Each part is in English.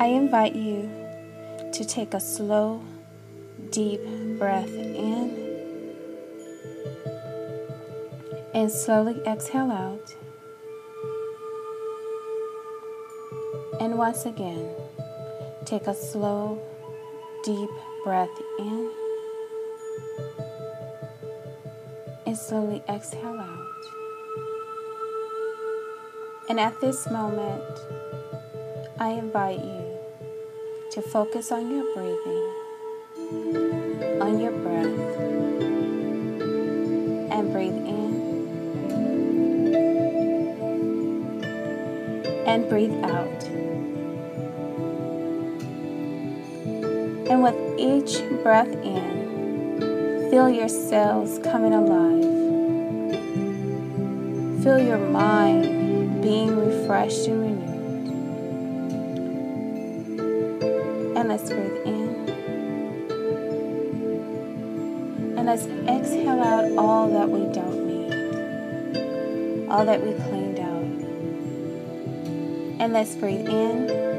I invite you to take a slow, deep breath in and slowly exhale out. And once again, take a slow, deep breath in and slowly exhale out. And at this moment, I invite you to focus on your breathing, on your breath, and breathe in and breathe out. And with each breath in, feel your cells coming alive. Feel your mind being refreshed and renewed. And let's breathe in. And let's exhale out all that we don't need, all that we cleaned out. And let's breathe in.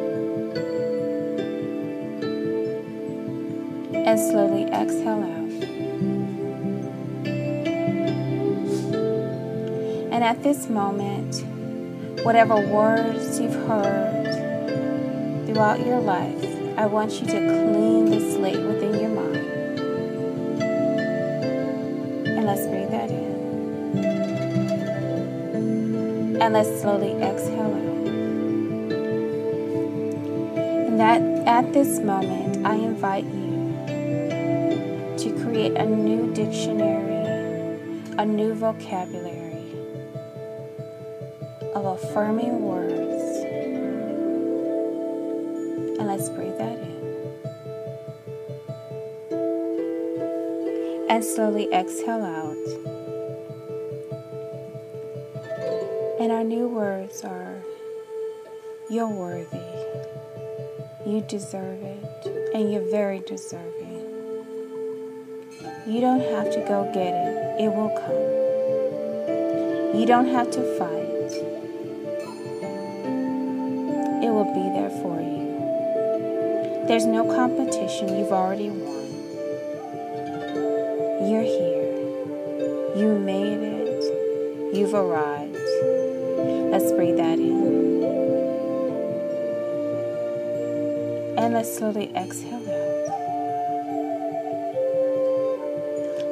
and slowly exhale out. And at this moment, whatever words you've heard throughout your life, I want you to clean the slate within your mind. And let's breathe that in. And let's slowly exhale out. And that at this moment, I invite you to create a new dictionary, a new vocabulary of affirming words. And let's breathe that And slowly exhale out. And our new words are You're worthy. You deserve it. And you're very deserving. You don't have to go get it, it will come. You don't have to fight, it will be there for you. There's no competition, you've already won. You're here. You made it. You've arrived. Let's breathe that in. And let's slowly exhale out.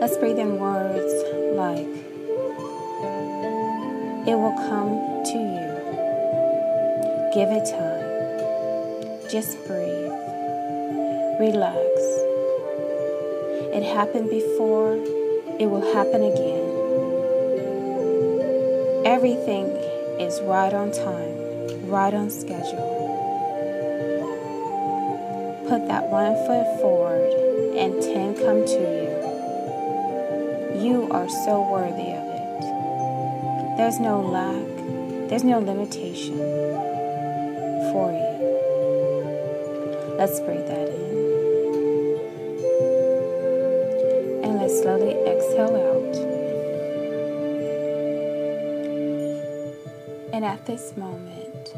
Let's breathe in words like, It will come to you. Give it time. Just breathe. Relax. It happened before, it will happen again. Everything is right on time, right on schedule. Put that one foot forward and 10 come to you. You are so worthy of it. There's no lack, there's no limitation for you. Let's breathe that in. And let's slowly exhale out. And at this moment,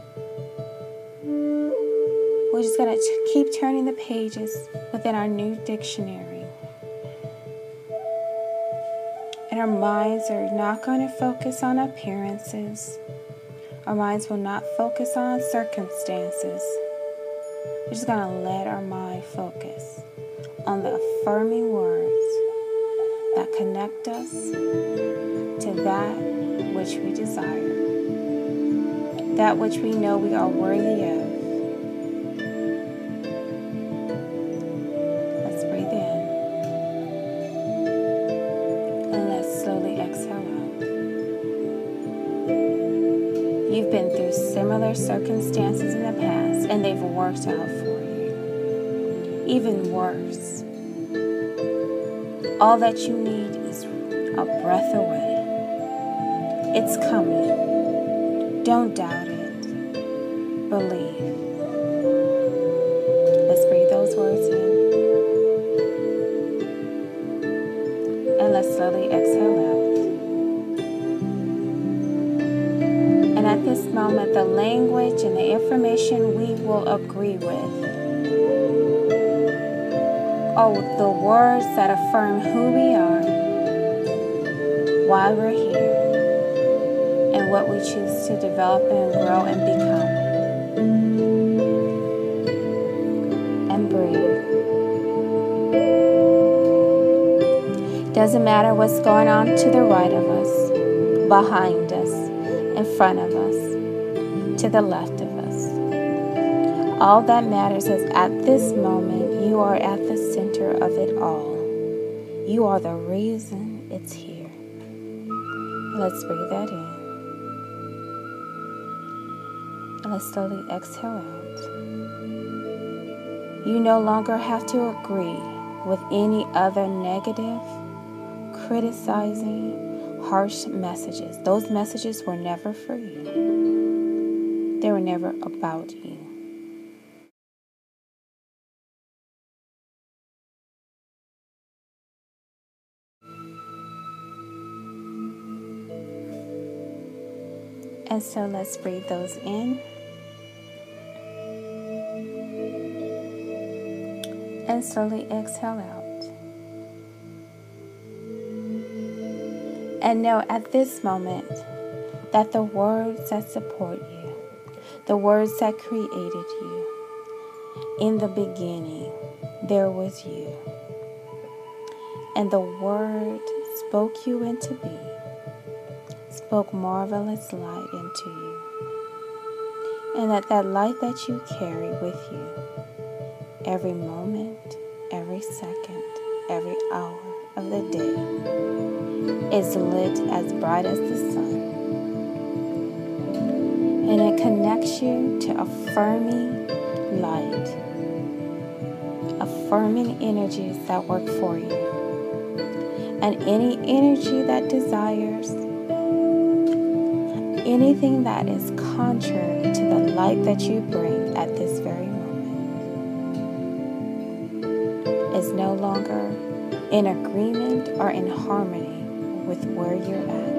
we're just going to keep turning the pages within our new dictionary. And our minds are not going to focus on appearances. Our minds will not focus on circumstances. We're just going to let our mind focus on the affirming words that connect us to that which we desire, that which we know we are worthy of. Let's breathe in and let's slowly exhale out. You've been through similar circumstances in the past and they've worked out for you. Even worse, all that you need is a breath away. It's coming. Don't doubt it. Believe. Let's breathe those words in. And let's slowly exhale out. And at this moment, the language and the information we will agree with, or the words that affirm who we are, why we're here, and what we choose to develop and grow and become. And breathe. Doesn't matter what's going on to the right of us, behind us, in front of us, to the left. All that matters is at this moment, you are at the center of it all. You are the reason it's here. Let's breathe that in. Let's slowly exhale out. You no longer have to agree with any other negative criticizing, harsh messages. Those messages were never for you, they were never about you. And so let's breathe those in. And slowly exhale out. And know at this moment that the words that support you, the words that created you, in the beginning, there was you. And the Word spoke you into being, spoke marvelous light into you. And that that light that you carry with you every moment, every second, every hour of the day is lit as bright as the sun. And it connects you to affirming light, affirming energies that work for you. And any energy that desires anything that is contrary to the light that you bring at this very moment is no longer in agreement or in harmony with where you're at,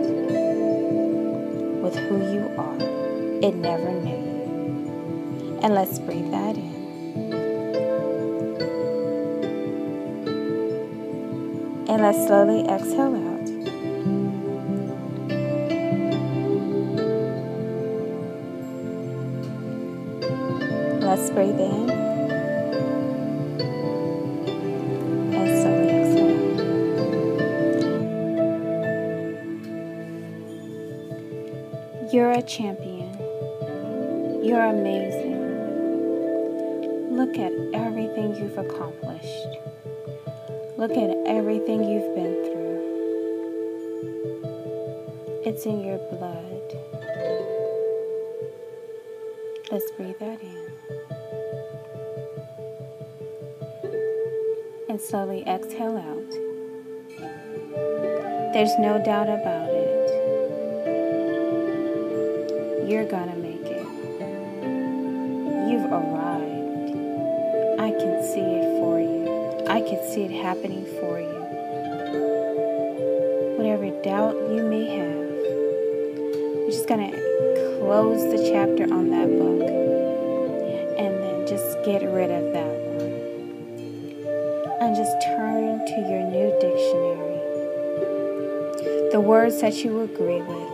with who you are. It never knew you. And let's breathe that in. And let's slowly exhale out. Let's breathe in. And slowly exhale. You're a champion. You're amazing. Look at everything you've accomplished. Look at everything you've been through. It's in your blood. Let's breathe that in. And slowly exhale out. There's no doubt about it. You're gonna make it. You've arrived. I can see it for you. I can see it happening for you. Whatever doubt you may have, we're just gonna close the chapter on that book and then just get rid of that one. And just turn to your new dictionary. The words that you agree with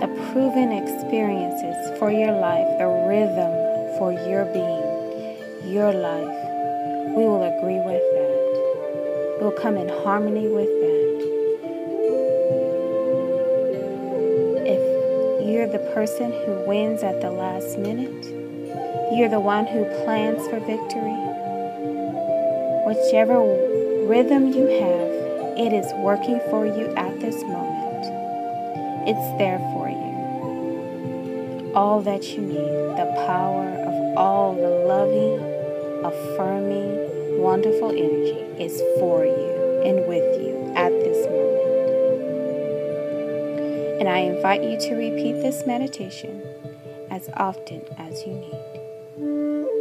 the proven experiences for your life, the rhythm for your being, your life. We will agree with that. We'll come in harmony with that. The person who wins at the last minute, you're the one who plans for victory. Whichever rhythm you have, it is working for you at this moment. It's there for you. All that you need, the power of all the loving, affirming, wonderful energy is for you and with you And I invite you to repeat this meditation as often as you need.